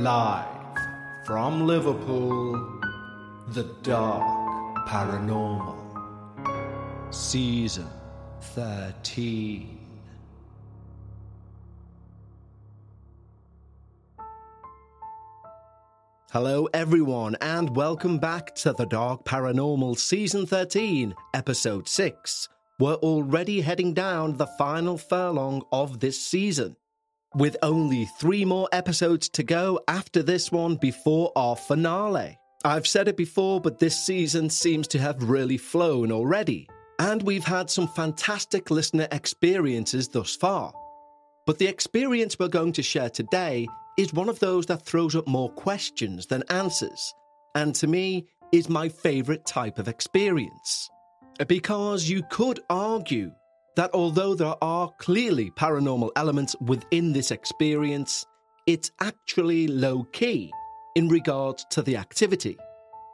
Live from Liverpool, The Dark Paranormal. Season 13. Hello, everyone, and welcome back to The Dark Paranormal Season 13, Episode 6. We're already heading down the final furlong of this season. With only three more episodes to go after this one before our finale. I've said it before, but this season seems to have really flown already, and we've had some fantastic listener experiences thus far. But the experience we're going to share today is one of those that throws up more questions than answers, and to me, is my favourite type of experience. Because you could argue that although there are clearly paranormal elements within this experience, it's actually low key in regards to the activity.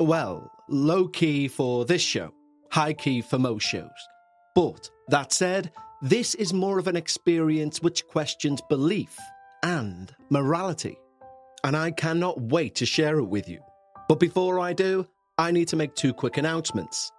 Well, low key for this show, high key for most shows. But that said, this is more of an experience which questions belief and morality. And I cannot wait to share it with you. But before I do, I need to make two quick announcements.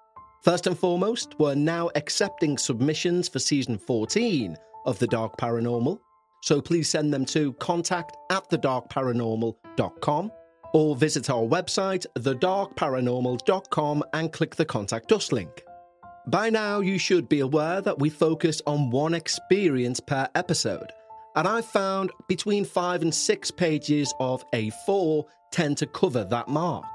First and foremost, we're now accepting submissions for season 14 of The Dark Paranormal, so please send them to contact at thedarkparanormal.com or visit our website, thedarkparanormal.com, and click the Contact Us link. By now, you should be aware that we focus on one experience per episode, and I've found between five and six pages of A4 tend to cover that mark.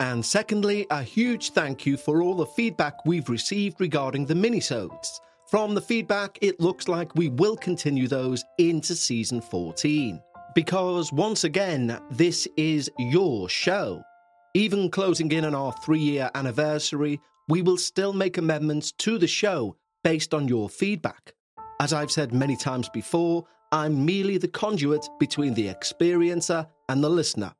And secondly, a huge thank you for all the feedback we've received regarding the minisodes. From the feedback, it looks like we will continue those into season 14. Because once again, this is your show. Even closing in on our three year anniversary, we will still make amendments to the show based on your feedback. As I've said many times before, I'm merely the conduit between the experiencer and the listener.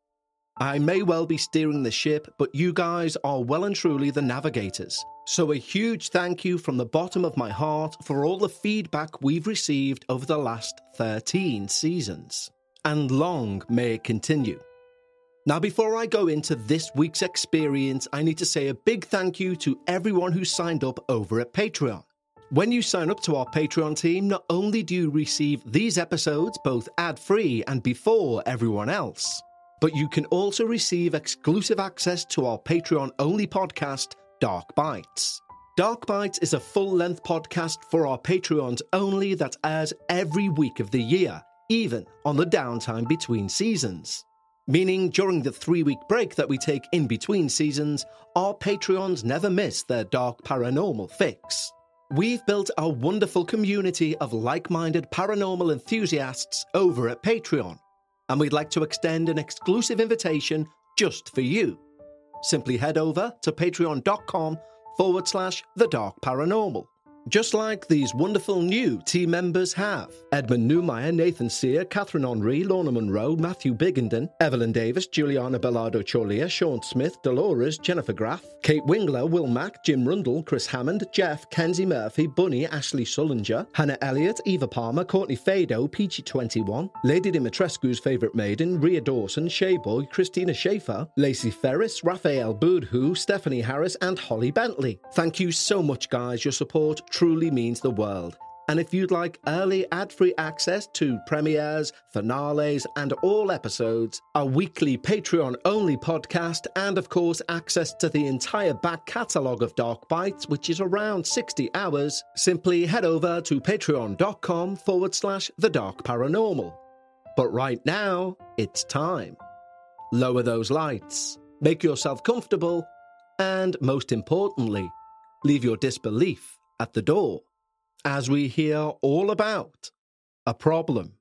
I may well be steering the ship, but you guys are well and truly the navigators. So, a huge thank you from the bottom of my heart for all the feedback we've received over the last 13 seasons. And long may it continue. Now, before I go into this week's experience, I need to say a big thank you to everyone who signed up over at Patreon. When you sign up to our Patreon team, not only do you receive these episodes both ad free and before everyone else, but you can also receive exclusive access to our Patreon only podcast, Dark Bites. Dark Bites is a full length podcast for our Patreons only that airs every week of the year, even on the downtime between seasons. Meaning, during the three week break that we take in between seasons, our Patreons never miss their dark paranormal fix. We've built a wonderful community of like minded paranormal enthusiasts over at Patreon, and we'd like to extend an exclusive invitation just for you. Simply head over to patreon.com forward slash the dark paranormal. Just like these wonderful new team members have Edmund Newmeyer, Nathan Sear, Catherine Henry, Lorna Monroe, Matthew Biggenden, Evelyn Davis, Juliana Bellardo Cholia, Sean Smith, Dolores, Jennifer Graff, Kate Wingler, Will Mack, Jim Rundle, Chris Hammond, Jeff, Kenzie Murphy, Bunny, Ashley Sullinger, Hannah Elliott, Eva Palmer, Courtney Fado, Peachy 21, Lady Dimitrescu's favourite maiden, Ria Dawson, Shayboy, Christina Schaefer, Lacey Ferris, Raphael Boodhoo, Stephanie Harris, and Holly Bentley. Thank you so much, guys. Your support truly means the world. And if you'd like early ad free access to premieres, finales, and all episodes, a weekly Patreon only podcast, and of course, access to the entire back catalogue of Dark Bites, which is around 60 hours, simply head over to patreon.com forward slash the dark paranormal. But right now, it's time. Lower those lights, make yourself comfortable, and most importantly, leave your disbelief at the door as we hear all about a problem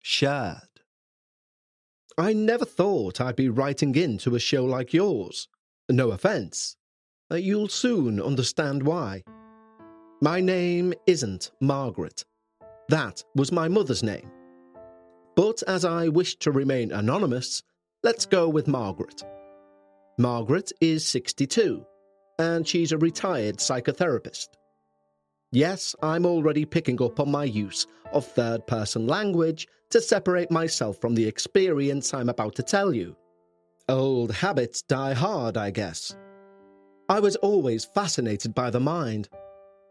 shared. I never thought I'd be writing into a show like yours. No offence. Uh, You'll soon understand why. My name isn't Margaret. That was my mother's name. But as I wish to remain anonymous, let's go with Margaret. Margaret is 62, and she's a retired psychotherapist. Yes, I'm already picking up on my use of third person language to separate myself from the experience I'm about to tell you. Old habits die hard, I guess. I was always fascinated by the mind.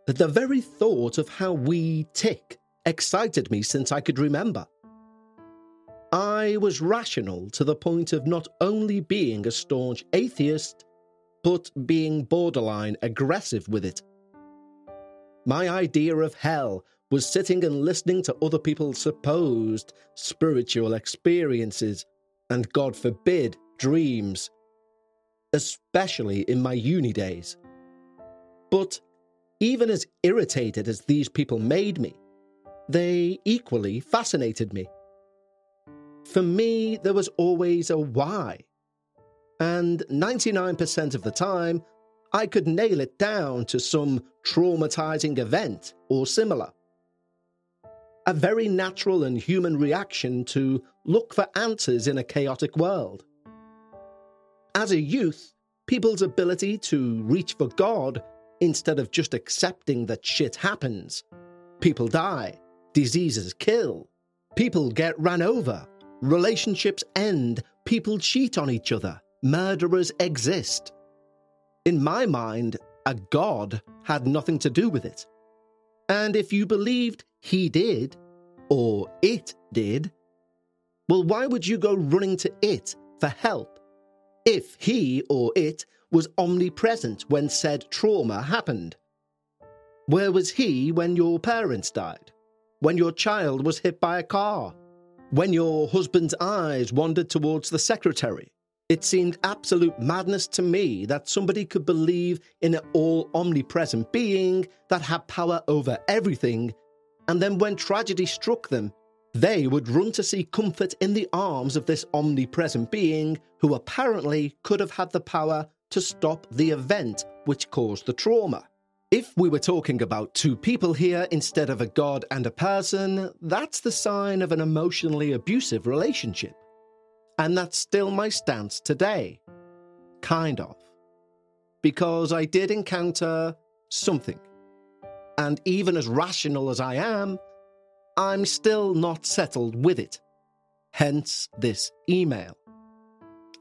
The very thought of how we tick excited me since I could remember. I was rational to the point of not only being a staunch atheist, but being borderline aggressive with it. My idea of hell was sitting and listening to other people's supposed spiritual experiences, and God forbid, dreams, especially in my uni days. But even as irritated as these people made me, they equally fascinated me. For me, there was always a why. And 99% of the time, I could nail it down to some traumatizing event or similar. A very natural and human reaction to look for answers in a chaotic world. As a youth, people's ability to reach for God instead of just accepting that shit happens. People die, diseases kill, people get ran over, relationships end, people cheat on each other, murderers exist. In my mind, a god had nothing to do with it. And if you believed he did, or it did, well, why would you go running to it for help if he or it was omnipresent when said trauma happened? Where was he when your parents died? When your child was hit by a car? When your husband's eyes wandered towards the secretary? It seemed absolute madness to me that somebody could believe in an all omnipresent being that had power over everything, and then when tragedy struck them, they would run to seek comfort in the arms of this omnipresent being who apparently could have had the power to stop the event which caused the trauma. If we were talking about two people here instead of a god and a person, that's the sign of an emotionally abusive relationship. And that's still my stance today. Kind of. Because I did encounter something. And even as rational as I am, I'm still not settled with it. Hence this email.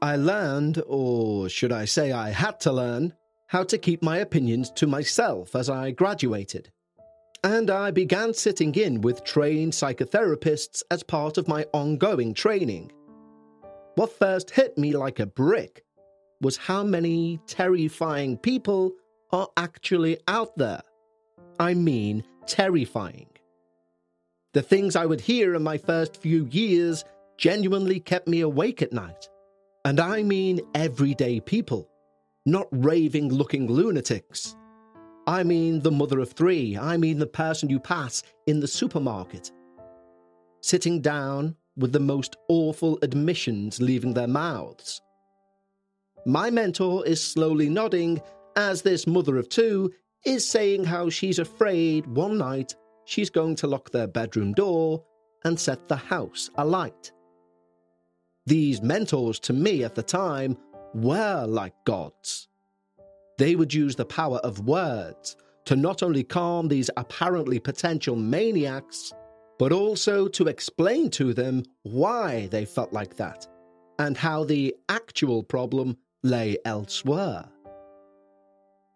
I learned, or should I say I had to learn, how to keep my opinions to myself as I graduated. And I began sitting in with trained psychotherapists as part of my ongoing training. What first hit me like a brick was how many terrifying people are actually out there. I mean, terrifying. The things I would hear in my first few years genuinely kept me awake at night. And I mean everyday people, not raving looking lunatics. I mean the mother of three. I mean the person you pass in the supermarket. Sitting down with the most awful admissions leaving their mouths. My mentor is slowly nodding as this mother of two is saying how she's afraid one night she's going to lock their bedroom door and set the house alight. These mentors to me at the time were like gods. They would use the power of words to not only calm these apparently potential maniacs, but also to explain to them why they felt like that and how the actual problem lay elsewhere.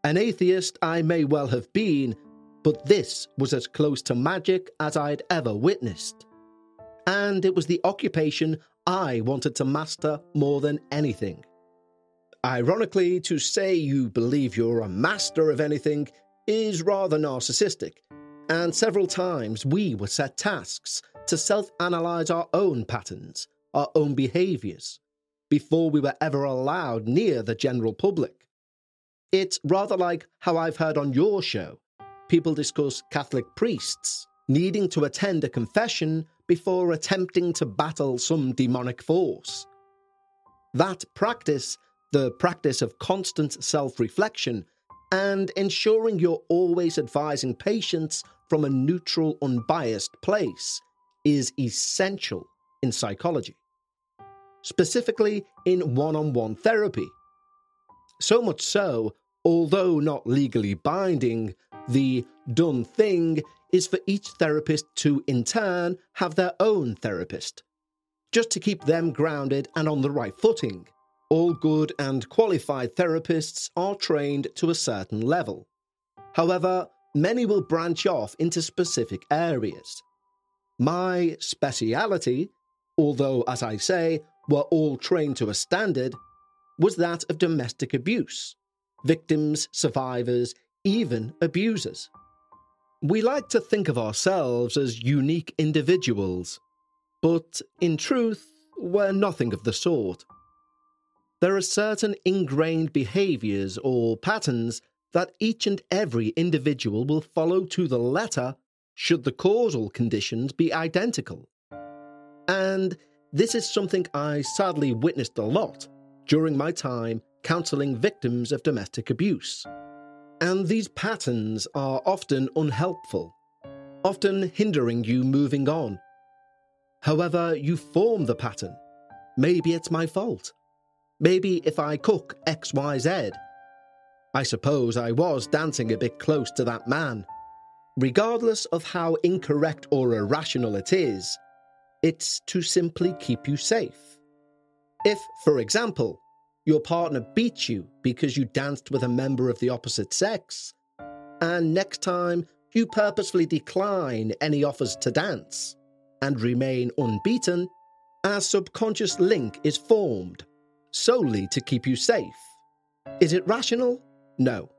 An atheist I may well have been, but this was as close to magic as I'd ever witnessed. And it was the occupation I wanted to master more than anything. Ironically, to say you believe you're a master of anything is rather narcissistic, and several times we were set tasks to self analyze our own patterns, our own behaviours, before we were ever allowed near the general public. It's rather like how I've heard on your show people discuss Catholic priests needing to attend a confession before attempting to battle some demonic force. That practice, the practice of constant self reflection, and ensuring you're always advising patients from a neutral, unbiased place, is essential in psychology, specifically in one on one therapy. So much so, although not legally binding, the done thing is for each therapist to, in turn, have their own therapist, just to keep them grounded and on the right footing. All good and qualified therapists are trained to a certain level. However, many will branch off into specific areas. My speciality, although, as I say, we're all trained to a standard, was that of domestic abuse, victims, survivors, even abusers. We like to think of ourselves as unique individuals, but in truth, we're nothing of the sort. There are certain ingrained behaviours or patterns that each and every individual will follow to the letter should the causal conditions be identical. And this is something I sadly witnessed a lot during my time counselling victims of domestic abuse. And these patterns are often unhelpful, often hindering you moving on. However, you form the pattern. Maybe it's my fault. Maybe if I cook XYZ. I suppose I was dancing a bit close to that man. Regardless of how incorrect or irrational it is, it's to simply keep you safe. If, for example, your partner beats you because you danced with a member of the opposite sex, and next time you purposefully decline any offers to dance and remain unbeaten, a subconscious link is formed solely to keep you safe. Is it rational? No.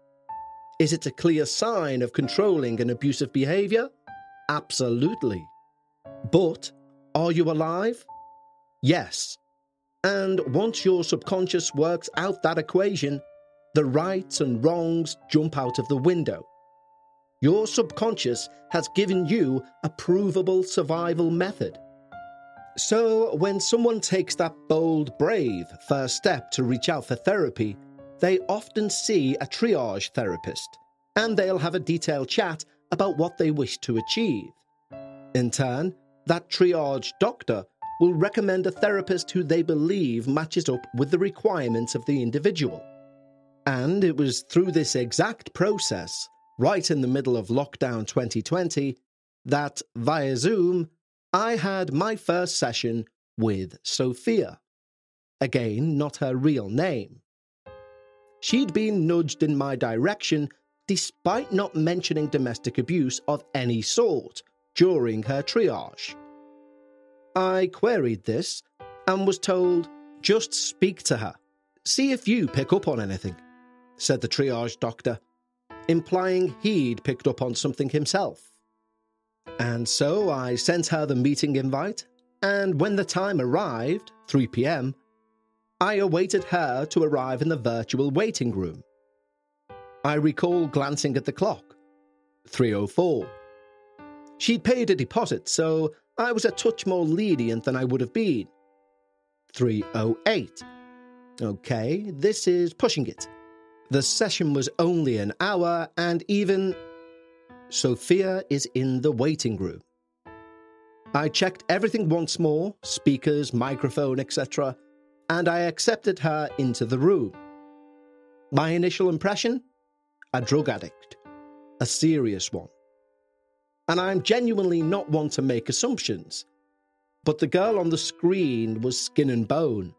Is it a clear sign of controlling and abusive behaviour? Absolutely. But are you alive? Yes. And once your subconscious works out that equation, the rights and wrongs jump out of the window. Your subconscious has given you a provable survival method. So, when someone takes that bold, brave first step to reach out for therapy, they often see a triage therapist and they'll have a detailed chat about what they wish to achieve. In turn, that triage doctor will recommend a therapist who they believe matches up with the requirements of the individual. And it was through this exact process, right in the middle of lockdown 2020, that via Zoom, I had my first session with Sophia. Again, not her real name. She'd been nudged in my direction despite not mentioning domestic abuse of any sort during her triage. I queried this and was told, just speak to her. See if you pick up on anything, said the triage doctor, implying he'd picked up on something himself. And so I sent her the meeting invite, and when the time arrived, 3 pm, I awaited her to arrive in the virtual waiting room. I recall glancing at the clock 304. She'd paid a deposit, so I was a touch more lenient than I would have been. 308. Okay, this is pushing it. The session was only an hour, and even Sophia is in the waiting room. I checked everything once more speakers, microphone, etc. and I accepted her into the room. My initial impression? A drug addict. A serious one. And I'm genuinely not one to make assumptions. But the girl on the screen was skin and bone.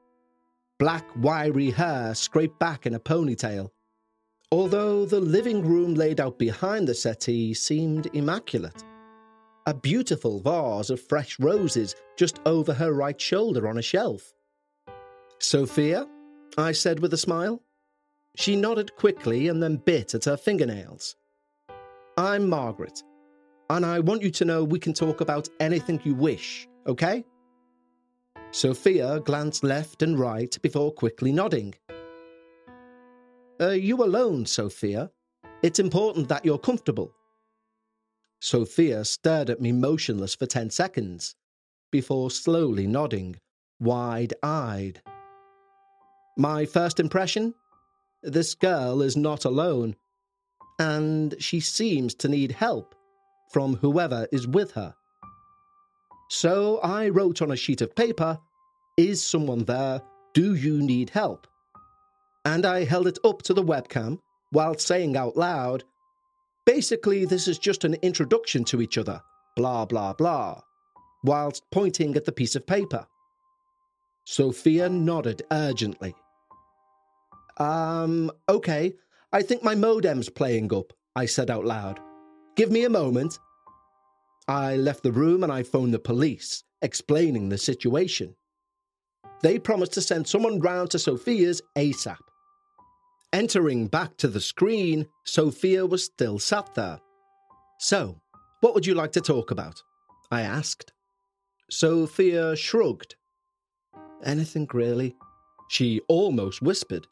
Black, wiry hair scraped back in a ponytail. Although the living room laid out behind the settee seemed immaculate. A beautiful vase of fresh roses just over her right shoulder on a shelf. Sophia? I said with a smile. She nodded quickly and then bit at her fingernails. I'm Margaret, and I want you to know we can talk about anything you wish, okay? Sophia glanced left and right before quickly nodding. Are you alone, Sophia? It's important that you're comfortable. Sophia stared at me motionless for ten seconds, before slowly nodding, wide eyed. My first impression? This girl is not alone, and she seems to need help from whoever is with her. So I wrote on a sheet of paper, Is someone there? Do you need help? And I held it up to the webcam while saying out loud, Basically, this is just an introduction to each other, blah, blah, blah, whilst pointing at the piece of paper. Sophia nodded urgently. Um, okay, I think my modem's playing up, I said out loud. Give me a moment. I left the room and I phoned the police, explaining the situation. They promised to send someone round to Sophia's ASAP. Entering back to the screen, Sophia was still sat there. So, what would you like to talk about? I asked. Sophia shrugged. Anything really? She almost whispered.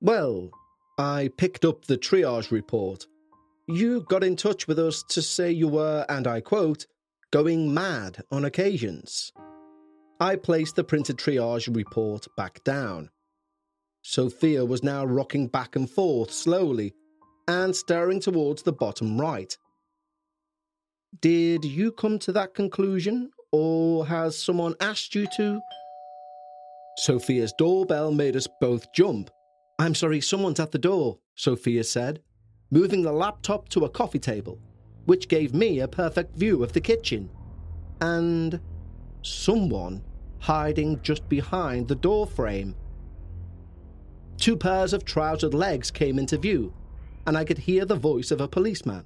Well, I picked up the triage report. You got in touch with us to say you were, and I quote, going mad on occasions. I placed the printed triage report back down. Sophia was now rocking back and forth slowly and staring towards the bottom right. Did you come to that conclusion, or has someone asked you to? Sophia's doorbell made us both jump. I'm sorry, someone's at the door, Sophia said, moving the laptop to a coffee table, which gave me a perfect view of the kitchen. And someone hiding just behind the door frame. Two pairs of trousered legs came into view, and I could hear the voice of a policeman.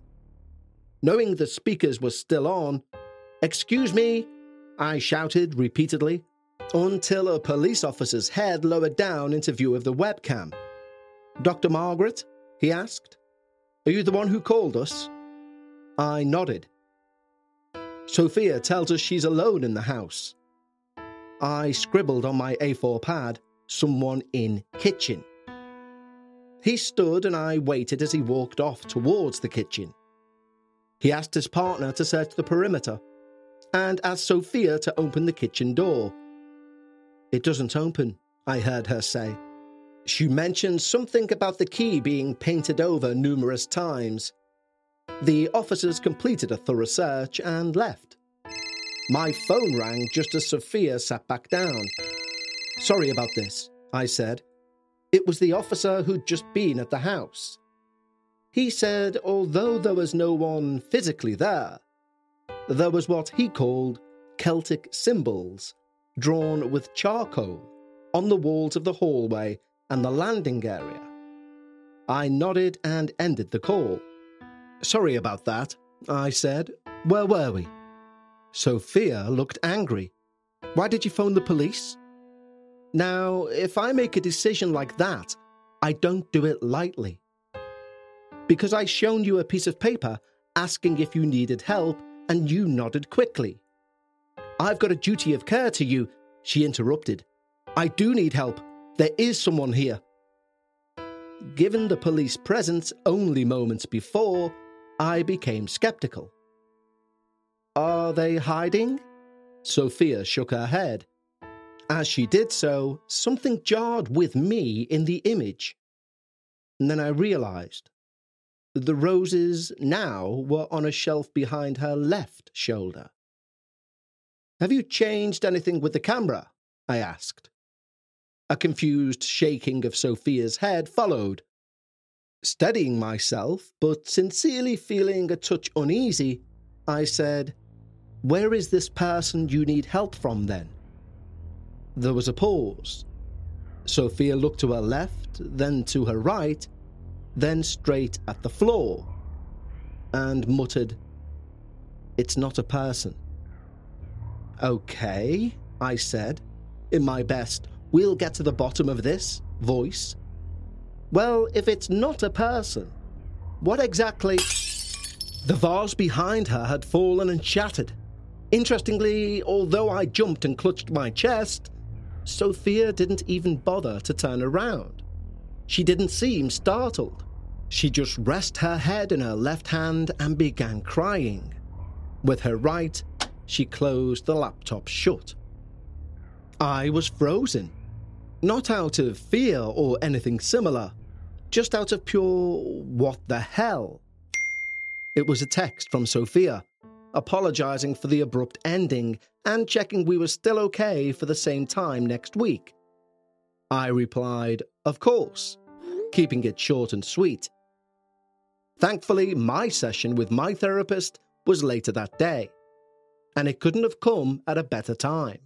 Knowing the speakers were still on, Excuse me, I shouted repeatedly, until a police officer's head lowered down into view of the webcam. Dr. Margaret? he asked. Are you the one who called us? I nodded. Sophia tells us she's alone in the house. I scribbled on my A4 pad, someone in kitchen. He stood and I waited as he walked off towards the kitchen. He asked his partner to search the perimeter and asked Sophia to open the kitchen door. It doesn't open, I heard her say. She mentioned something about the key being painted over numerous times. The officers completed a thorough search and left. My phone rang just as Sophia sat back down. Sorry about this, I said. It was the officer who'd just been at the house. He said although there was no one physically there, there was what he called Celtic symbols drawn with charcoal on the walls of the hallway and the landing area. I nodded and ended the call. Sorry about that, I said. Where were we? Sophia looked angry. Why did you phone the police? Now, if I make a decision like that, I don't do it lightly. Because I shown you a piece of paper asking if you needed help and you nodded quickly. I've got a duty of care to you, she interrupted. I do need help. There is someone here. Given the police presence only moments before, I became skeptical. Are they hiding? Sophia shook her head. As she did so, something jarred with me in the image. And then I realized that the roses now were on a shelf behind her left shoulder. Have you changed anything with the camera? I asked. A confused shaking of Sophia's head followed. Steadying myself, but sincerely feeling a touch uneasy, I said, Where is this person you need help from then? There was a pause. Sophia looked to her left, then to her right, then straight at the floor, and muttered, It's not a person. Okay, I said, in my best, we'll get to the bottom of this voice. Well, if it's not a person, what exactly. The vase behind her had fallen and shattered. Interestingly, although I jumped and clutched my chest, Sophia didn't even bother to turn around. She didn't seem startled. She just rested her head in her left hand and began crying. With her right, she closed the laptop shut. I was frozen. Not out of fear or anything similar, just out of pure what the hell. It was a text from Sophia, apologising for the abrupt ending and checking we were still okay for the same time next week. I replied, Of course, keeping it short and sweet. Thankfully, my session with my therapist was later that day, and it couldn't have come at a better time.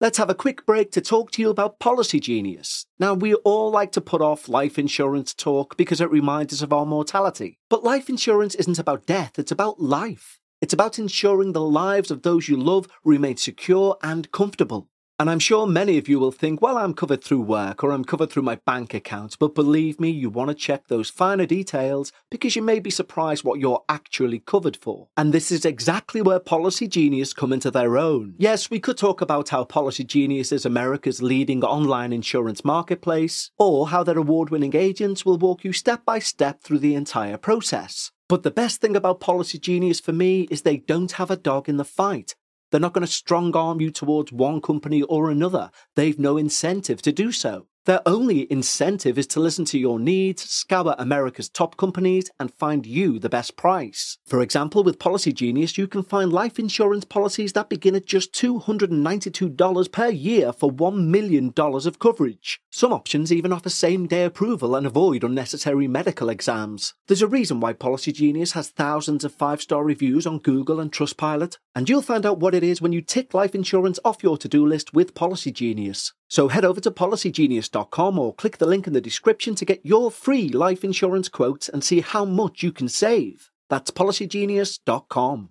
Let's have a quick break to talk to you about Policy Genius. Now, we all like to put off life insurance talk because it reminds us of our mortality. But life insurance isn't about death, it's about life. It's about ensuring the lives of those you love remain secure and comfortable. And I'm sure many of you will think, well, I'm covered through work or I'm covered through my bank account. But believe me, you want to check those finer details because you may be surprised what you're actually covered for. And this is exactly where Policy Genius come into their own. Yes, we could talk about how Policy Genius is America's leading online insurance marketplace, or how their award winning agents will walk you step by step through the entire process. But the best thing about Policy Genius for me is they don't have a dog in the fight. They're not going to strong arm you towards one company or another. They've no incentive to do so. Their only incentive is to listen to your needs, scour America's top companies, and find you the best price. For example, with Policy Genius, you can find life insurance policies that begin at just $292 per year for $1 million of coverage. Some options even offer same day approval and avoid unnecessary medical exams. There's a reason why Policy Genius has thousands of five star reviews on Google and Trustpilot, and you'll find out what it is when you tick life insurance off your to do list with Policy Genius. So head over to policygenius.com or click the link in the description to get your free life insurance quotes and see how much you can save. That's policygenius.com.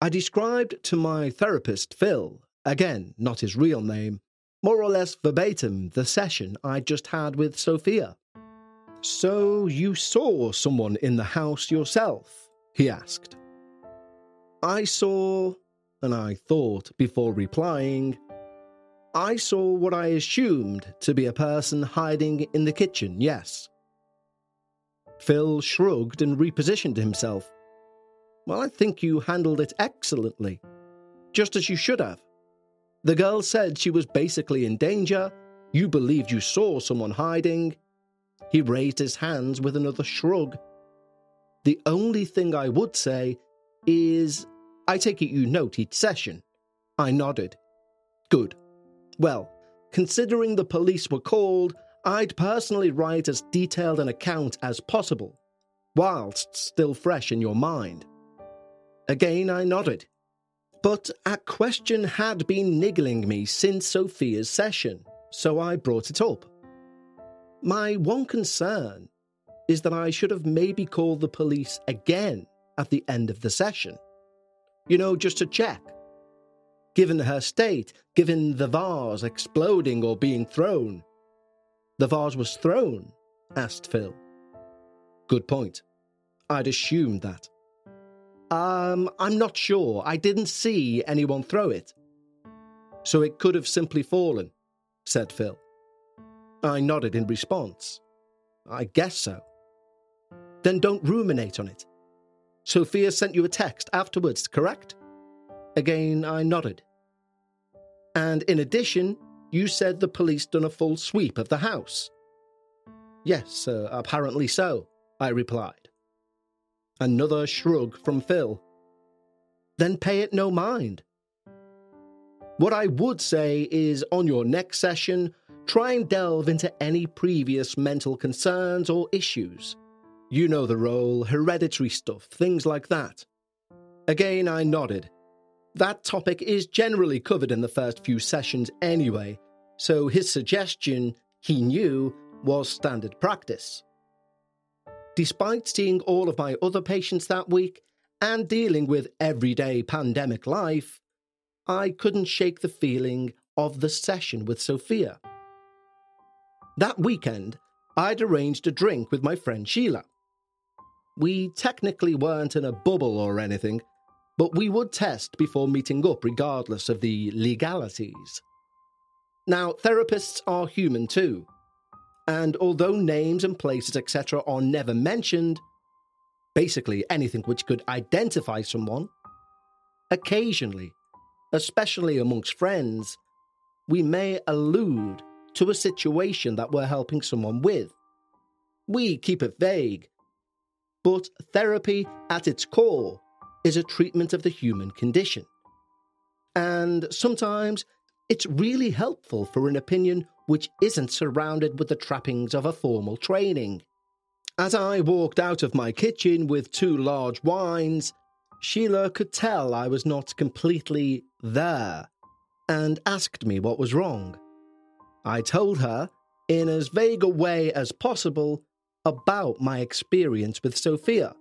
I described to my therapist, Phil, again, not his real name, more or less verbatim the session I just had with Sophia. So you saw someone in the house yourself? he asked. I saw, and I thought before replying, I saw what I assumed to be a person hiding in the kitchen, yes. Phil shrugged and repositioned himself. Well, I think you handled it excellently. Just as you should have. The girl said she was basically in danger. You believed you saw someone hiding. He raised his hands with another shrug. The only thing I would say is I take it you note each session. I nodded. Good. Well, considering the police were called, I'd personally write as detailed an account as possible, whilst still fresh in your mind. Again, I nodded. But a question had been niggling me since Sophia's session, so I brought it up. My one concern is that I should have maybe called the police again at the end of the session. You know, just to check. Given her state, given the vase exploding or being thrown. The vase was thrown? asked Phil. Good point. I'd assumed that. Um, I'm not sure. I didn't see anyone throw it. So it could have simply fallen, said Phil. I nodded in response. I guess so. Then don't ruminate on it. Sophia sent you a text afterwards, correct? Again, I nodded. And in addition, you said the police done a full sweep of the house. Yes, uh, apparently so, I replied. Another shrug from Phil. Then pay it no mind. What I would say is on your next session, try and delve into any previous mental concerns or issues. You know the role, hereditary stuff, things like that. Again, I nodded. That topic is generally covered in the first few sessions anyway, so his suggestion, he knew, was standard practice. Despite seeing all of my other patients that week and dealing with everyday pandemic life, I couldn't shake the feeling of the session with Sophia. That weekend, I'd arranged a drink with my friend Sheila. We technically weren't in a bubble or anything, but we would test before meeting up regardless of the legalities. Now, therapists are human too, and although names and places, etc., are never mentioned, basically anything which could identify someone, occasionally, especially amongst friends, we may allude to a situation that we're helping someone with. We keep it vague, but therapy at its core is a treatment of the human condition. And sometimes it's really helpful for an opinion which isn't surrounded with the trappings of a formal training. As I walked out of my kitchen with two large wines, Sheila could tell I was not completely there and asked me what was wrong. I told her, in as vague a way as possible, about my experience with Sophia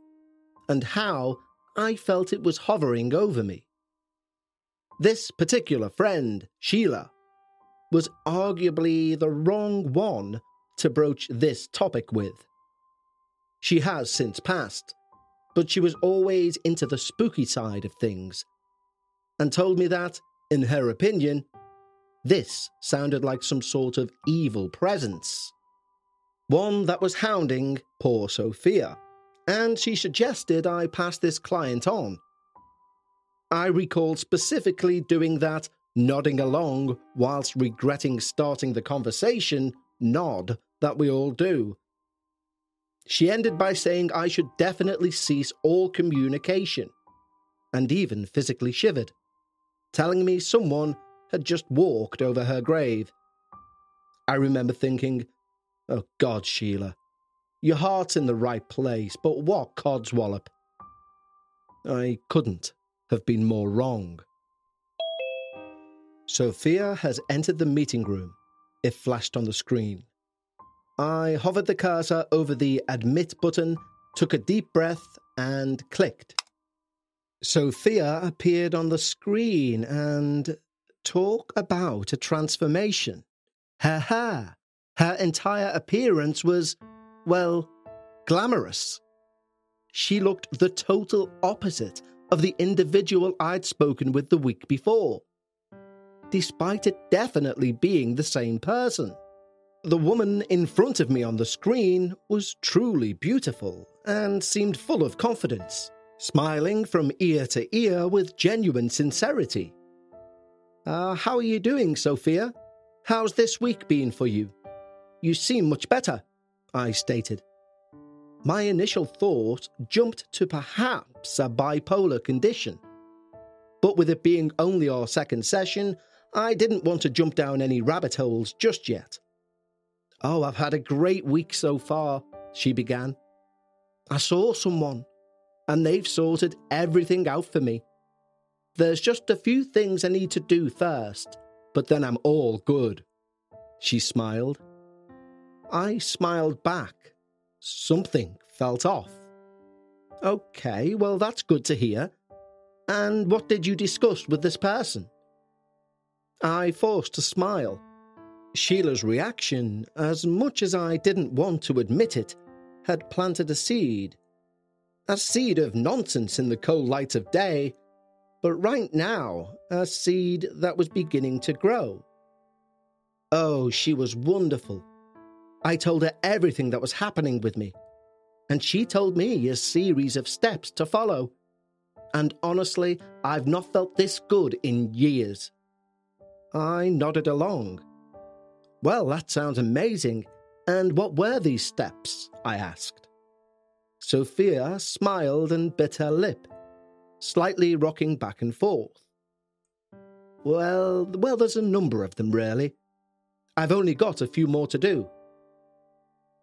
and how I felt it was hovering over me. This particular friend, Sheila, was arguably the wrong one to broach this topic with. She has since passed, but she was always into the spooky side of things, and told me that, in her opinion, this sounded like some sort of evil presence. One that was hounding poor Sophia, and she suggested I pass this client on. I recall specifically doing that nodding along whilst regretting starting the conversation nod that we all do. She ended by saying I should definitely cease all communication, and even physically shivered, telling me someone had just walked over her grave. I remember thinking, oh God, Sheila, your heart's in the right place, but what codswallop? I couldn't have been more wrong. Sophia has entered the meeting room. It flashed on the screen. I hovered the cursor over the admit button, took a deep breath, and clicked. Sophia appeared on the screen and talk about a transformation. Her hair, her entire appearance was, well, glamorous. She looked the total opposite of the individual I'd spoken with the week before despite it definitely being the same person. The woman in front of me on the screen was truly beautiful and seemed full of confidence, smiling from ear to ear with genuine sincerity. Uh, how are you doing, Sophia? How's this week been for you? You seem much better, I stated. My initial thought jumped to perhaps a bipolar condition. But with it being only our second session, I didn't want to jump down any rabbit holes just yet. Oh, I've had a great week so far, she began. I saw someone, and they've sorted everything out for me. There's just a few things I need to do first, but then I'm all good. She smiled. I smiled back. Something felt off. Okay, well, that's good to hear. And what did you discuss with this person? I forced a smile. Sheila's reaction, as much as I didn't want to admit it, had planted a seed. A seed of nonsense in the cold light of day, but right now, a seed that was beginning to grow. Oh, she was wonderful. I told her everything that was happening with me, and she told me a series of steps to follow. And honestly, I've not felt this good in years. I nodded along. Well, that sounds amazing. And what were these steps? I asked. Sophia smiled and bit her lip, slightly rocking back and forth. Well, well, there's a number of them, really. I've only got a few more to do.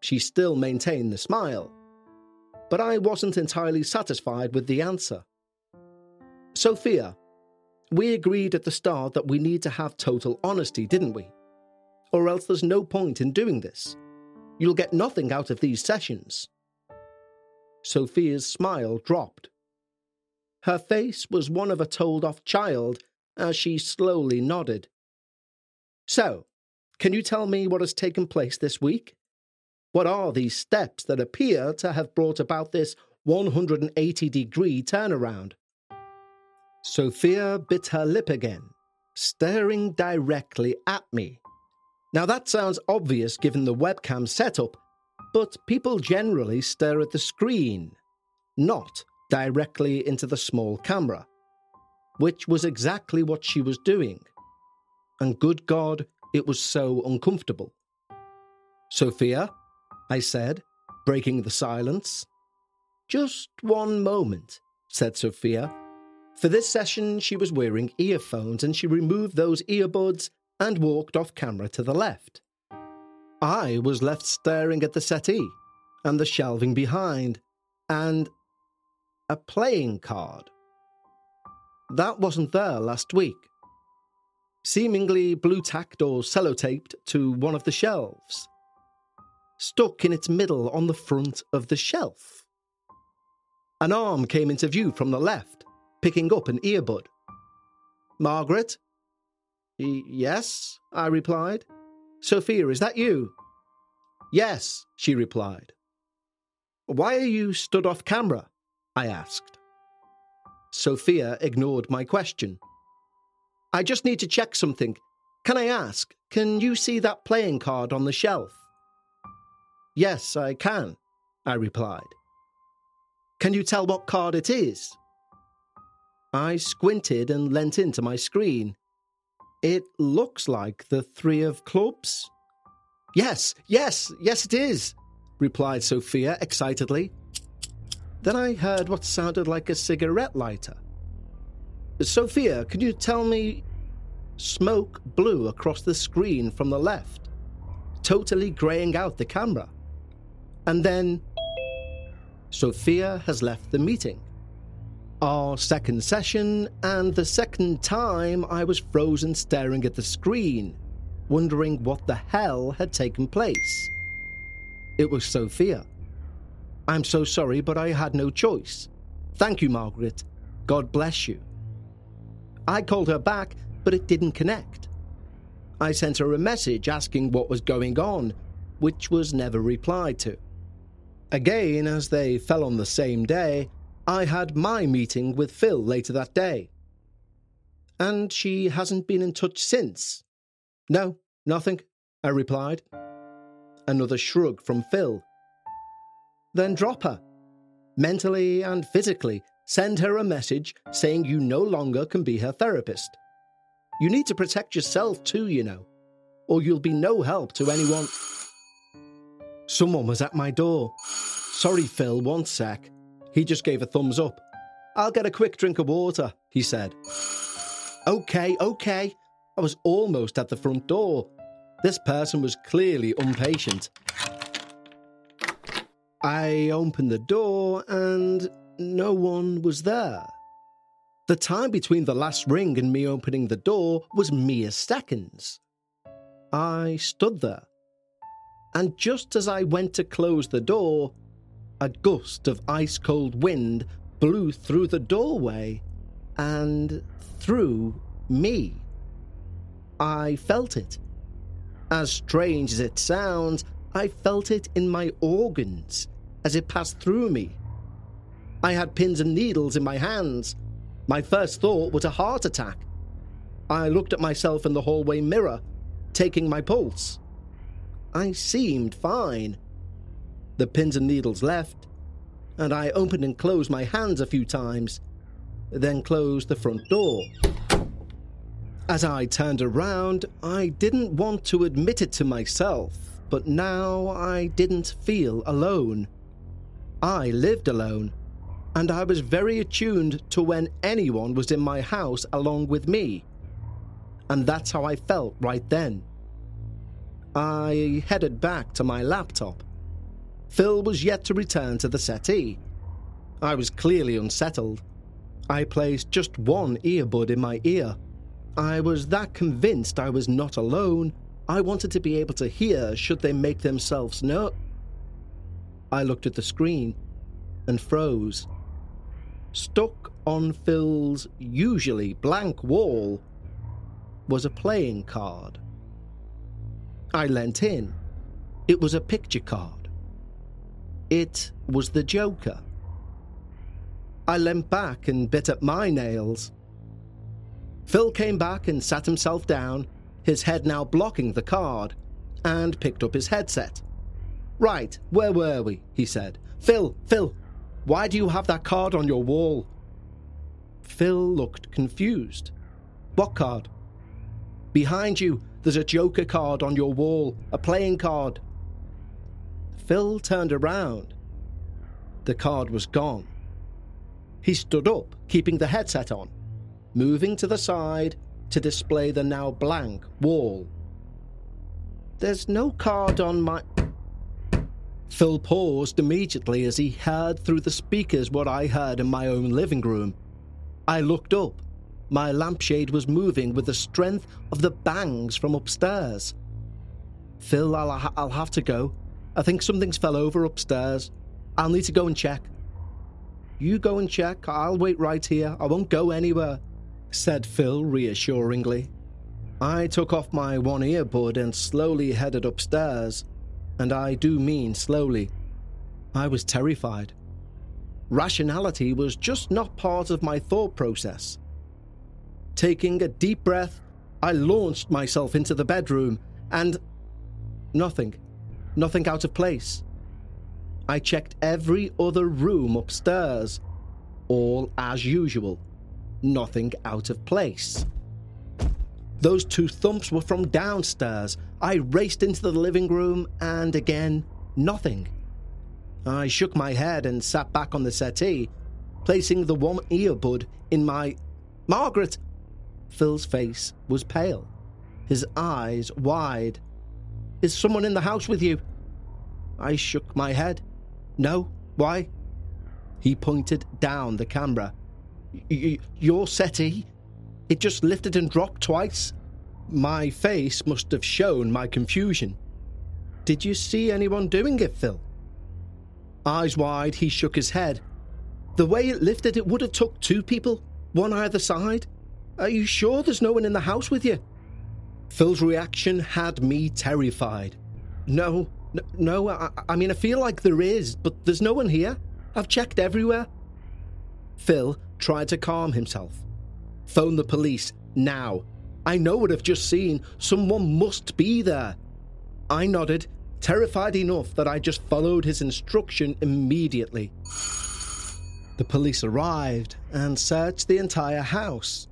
She still maintained the smile, but I wasn't entirely satisfied with the answer. Sophia, we agreed at the start that we need to have total honesty, didn't we? Or else there's no point in doing this. You'll get nothing out of these sessions. Sophia's smile dropped. Her face was one of a told off child as she slowly nodded. So, can you tell me what has taken place this week? What are these steps that appear to have brought about this 180 degree turnaround? Sophia bit her lip again, staring directly at me. Now that sounds obvious given the webcam setup, but people generally stare at the screen, not directly into the small camera, which was exactly what she was doing. And good God, it was so uncomfortable. Sophia, I said, breaking the silence. Just one moment, said Sophia. For this session, she was wearing earphones and she removed those earbuds and walked off camera to the left. I was left staring at the settee and the shelving behind, and a playing card. That wasn't there last week. Seemingly blue tacked or sellotaped to one of the shelves. Stuck in its middle on the front of the shelf. An arm came into view from the left, picking up an earbud. Margaret? Yes, I replied. Sophia, is that you? Yes, she replied. Why are you stood off camera? I asked. Sophia ignored my question. I just need to check something. Can I ask, can you see that playing card on the shelf? Yes, I can, I replied. Can you tell what card it is? I squinted and leant into my screen. It looks like the three of clubs. Yes, yes, yes, it is, replied Sophia excitedly. Then I heard what sounded like a cigarette lighter. Sophia, can you tell me? Smoke blew across the screen from the left, totally greying out the camera. And then. Sophia has left the meeting our second session, and the second time I was frozen staring at the screen, wondering what the hell had taken place. It was Sophia. I'm so sorry, but I had no choice. Thank you, Margaret. God bless you. I called her back, but it didn't connect. I sent her a message asking what was going on, which was never replied to. Again, as they fell on the same day, I had my meeting with Phil later that day. And she hasn't been in touch since? No, nothing, I replied. Another shrug from Phil. Then drop her. Mentally and physically, send her a message saying you no longer can be her therapist. You need to protect yourself too, you know, or you'll be no help to anyone. Someone was at my door. Sorry, Phil, one sec. He just gave a thumbs up. I'll get a quick drink of water, he said. Okay, okay. I was almost at the front door. This person was clearly impatient. I opened the door and no one was there. The time between the last ring and me opening the door was mere seconds. I stood there, and just as I went to close the door, a gust of ice cold wind blew through the doorway and through me. I felt it. As strange as it sounds, I felt it in my organs as it passed through me. I had pins and needles in my hands. My first thought was a heart attack. I looked at myself in the hallway mirror, taking my pulse. I seemed fine. The pins and needles left, and I opened and closed my hands a few times, then closed the front door. As I turned around, I didn't want to admit it to myself, but now I didn't feel alone. I lived alone, and I was very attuned to when anyone was in my house along with me. And that's how I felt right then. I headed back to my laptop. Phil was yet to return to the settee. I was clearly unsettled. I placed just one earbud in my ear. I was that convinced I was not alone. I wanted to be able to hear should they make themselves known. I looked at the screen and froze. Stuck on Phil's usually blank wall was a playing card. I leant in. It was a picture card. It was the Joker. I leant back and bit at my nails. Phil came back and sat himself down, his head now blocking the card, and picked up his headset. Right, where were we? he said. Phil, Phil, why do you have that card on your wall? Phil looked confused. What card? Behind you, there's a Joker card on your wall, a playing card. Phil turned around. The card was gone. He stood up, keeping the headset on, moving to the side to display the now blank wall. There's no card on my. Phil paused immediately as he heard through the speakers what I heard in my own living room. I looked up. My lampshade was moving with the strength of the bangs from upstairs. Phil, I'll, I'll have to go. I think something's fell over upstairs. I'll need to go and check. You go and check. I'll wait right here. I won't go anywhere, said Phil reassuringly. I took off my one earbud and slowly headed upstairs and I do mean slowly. I was terrified. Rationality was just not part of my thought process. Taking a deep breath, I launched myself into the bedroom and. nothing. Nothing out of place. I checked every other room upstairs. All as usual. Nothing out of place. Those two thumps were from downstairs. I raced into the living room, and again, nothing. I shook my head and sat back on the settee, placing the one earbud in my. Margaret! Phil's face was pale, his eyes wide. Is someone in the house with you? I shook my head. No. Why? He pointed down the camera. your settee? It just lifted and dropped twice. My face must have shown my confusion. Did you see anyone doing it, Phil? Eyes wide, he shook his head. The way it lifted, it would have took two people, one either side. Are you sure there's no one in the house with you? Phil's reaction had me terrified. No, no, no I, I mean, I feel like there is, but there's no one here. I've checked everywhere. Phil tried to calm himself. Phone the police now. I know what I've just seen. Someone must be there. I nodded, terrified enough that I just followed his instruction immediately. The police arrived and searched the entire house.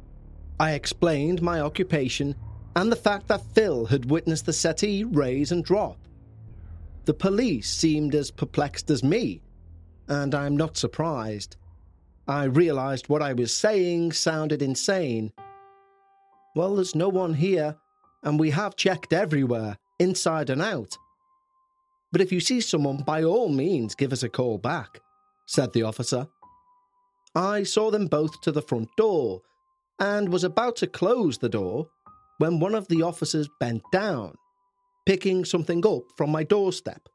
I explained my occupation and the fact that Phil had witnessed the settee raise and drop. The police seemed as perplexed as me, and I'm not surprised. I realized what I was saying sounded insane. Well, there's no one here. and we have checked everywhere, inside and out. But if you see someone, by all means give us a call back, said the officer. I saw them both to the front door and was about to close the door when one of the officers bent down, picking something up from my doorstep.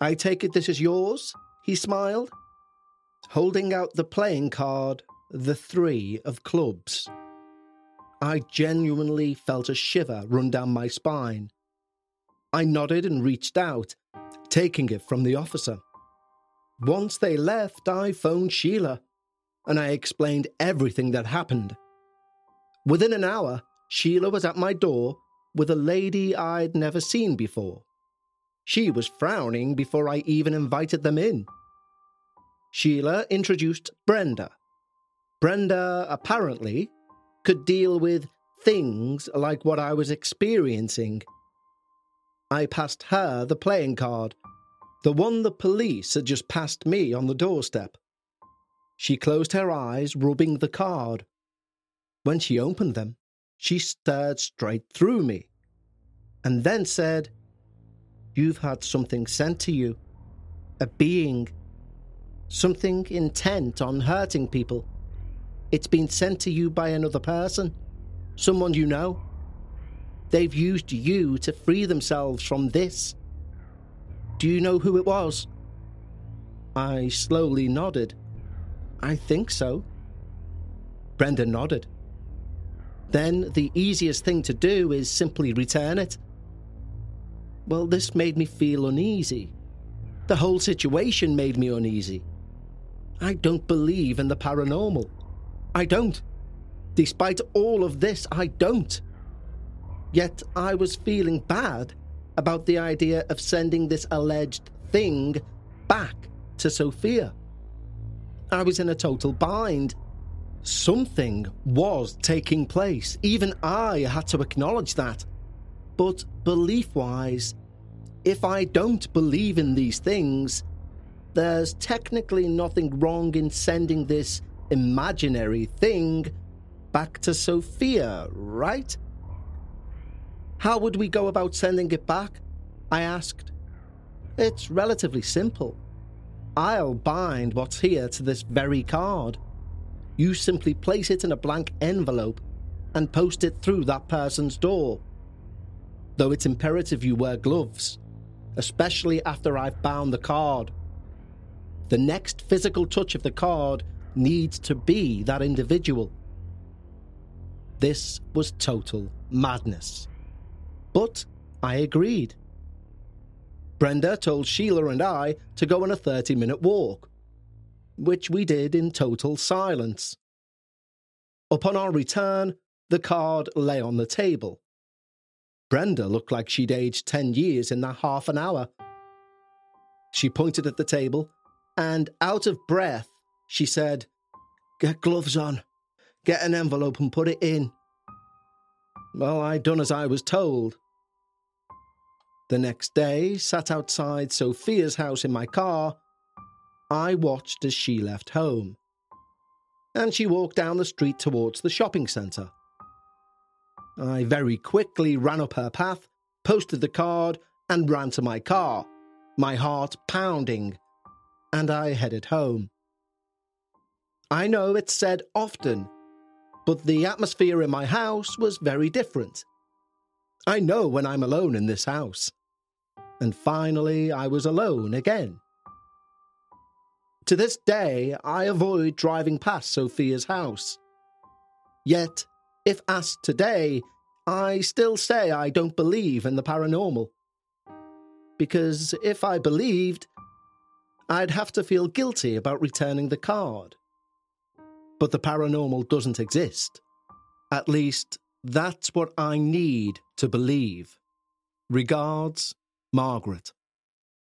I take it this is yours? He smiled, holding out the playing card, the three of clubs. I genuinely felt a shiver run down my spine. I nodded and reached out, taking it from the officer. Once they left, I phoned Sheila and I explained everything that happened. Within an hour, Sheila was at my door with a lady I'd never seen before. She was frowning before I even invited them in. Sheila introduced Brenda. Brenda, apparently, could deal with things like what I was experiencing. I passed her the playing card, the one the police had just passed me on the doorstep. She closed her eyes, rubbing the card. When she opened them, she stared straight through me and then said, You've had something sent to you. A being. Something intent on hurting people. It's been sent to you by another person, someone you know. They've used you to free themselves from this. Do you know who it was? I slowly nodded. I think so. Brenda nodded. Then the easiest thing to do is simply return it. Well, this made me feel uneasy. The whole situation made me uneasy. I don't believe in the paranormal. I don't. Despite all of this, I don't. Yet I was feeling bad about the idea of sending this alleged thing back to Sophia. I was in a total bind. Something was taking place. Even I had to acknowledge that. But belief wise, if I don't believe in these things, there's technically nothing wrong in sending this imaginary thing back to Sophia, right? How would we go about sending it back? I asked. It's relatively simple. I'll bind what's here to this very card. You simply place it in a blank envelope and post it through that person's door. Though it's imperative you wear gloves, especially after I've bound the card. The next physical touch of the card needs to be that individual. This was total madness. But I agreed. Brenda told Sheila and I to go on a 30 minute walk, which we did in total silence. Upon our return, the card lay on the table. Brenda looked like she'd aged 10 years in that half an hour. She pointed at the table and, out of breath, she said, Get gloves on, get an envelope and put it in. Well, I done as I was told. The next day, sat outside Sophia's house in my car, I watched as she left home. And she walked down the street towards the shopping centre. I very quickly ran up her path, posted the card, and ran to my car, my heart pounding, and I headed home. I know it's said often, but the atmosphere in my house was very different. I know when I'm alone in this house. And finally, I was alone again. To this day, I avoid driving past Sophia's house. Yet, if asked today, I still say I don't believe in the paranormal. Because if I believed, I'd have to feel guilty about returning the card. But the paranormal doesn't exist. At least, that's what I need to believe. Regards, Margaret.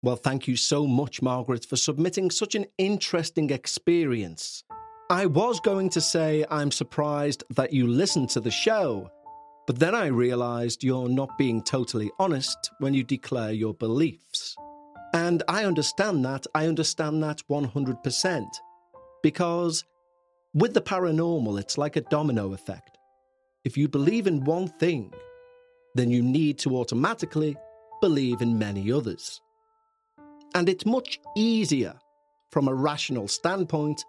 Well, thank you so much, Margaret, for submitting such an interesting experience. I was going to say I'm surprised that you listened to the show, but then I realised you're not being totally honest when you declare your beliefs. And I understand that, I understand that 100%. Because with the paranormal, it's like a domino effect. If you believe in one thing, then you need to automatically believe in many others. And it's much easier from a rational standpoint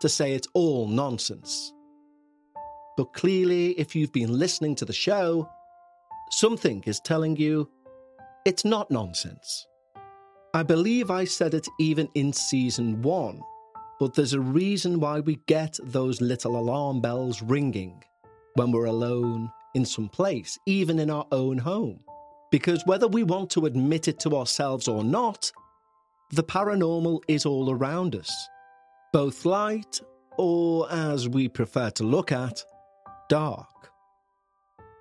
to say it's all nonsense. But clearly, if you've been listening to the show, something is telling you it's not nonsense. I believe I said it even in season one, but there's a reason why we get those little alarm bells ringing when we're alone in some place, even in our own home. Because whether we want to admit it to ourselves or not, the paranormal is all around us, both light or, as we prefer to look at, dark.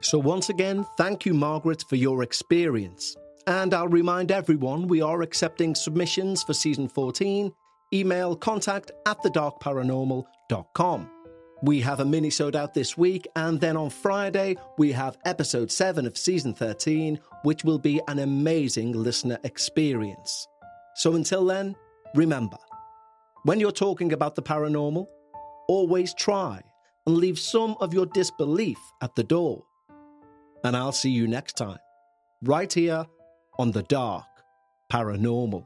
So, once again, thank you, Margaret, for your experience. And I'll remind everyone we are accepting submissions for season 14. Email contact at thedarkparanormal.com. We have a mini-sode out this week, and then on Friday, we have episode 7 of season 13, which will be an amazing listener experience. So until then, remember when you're talking about the paranormal, always try and leave some of your disbelief at the door. And I'll see you next time, right here on The Dark Paranormal.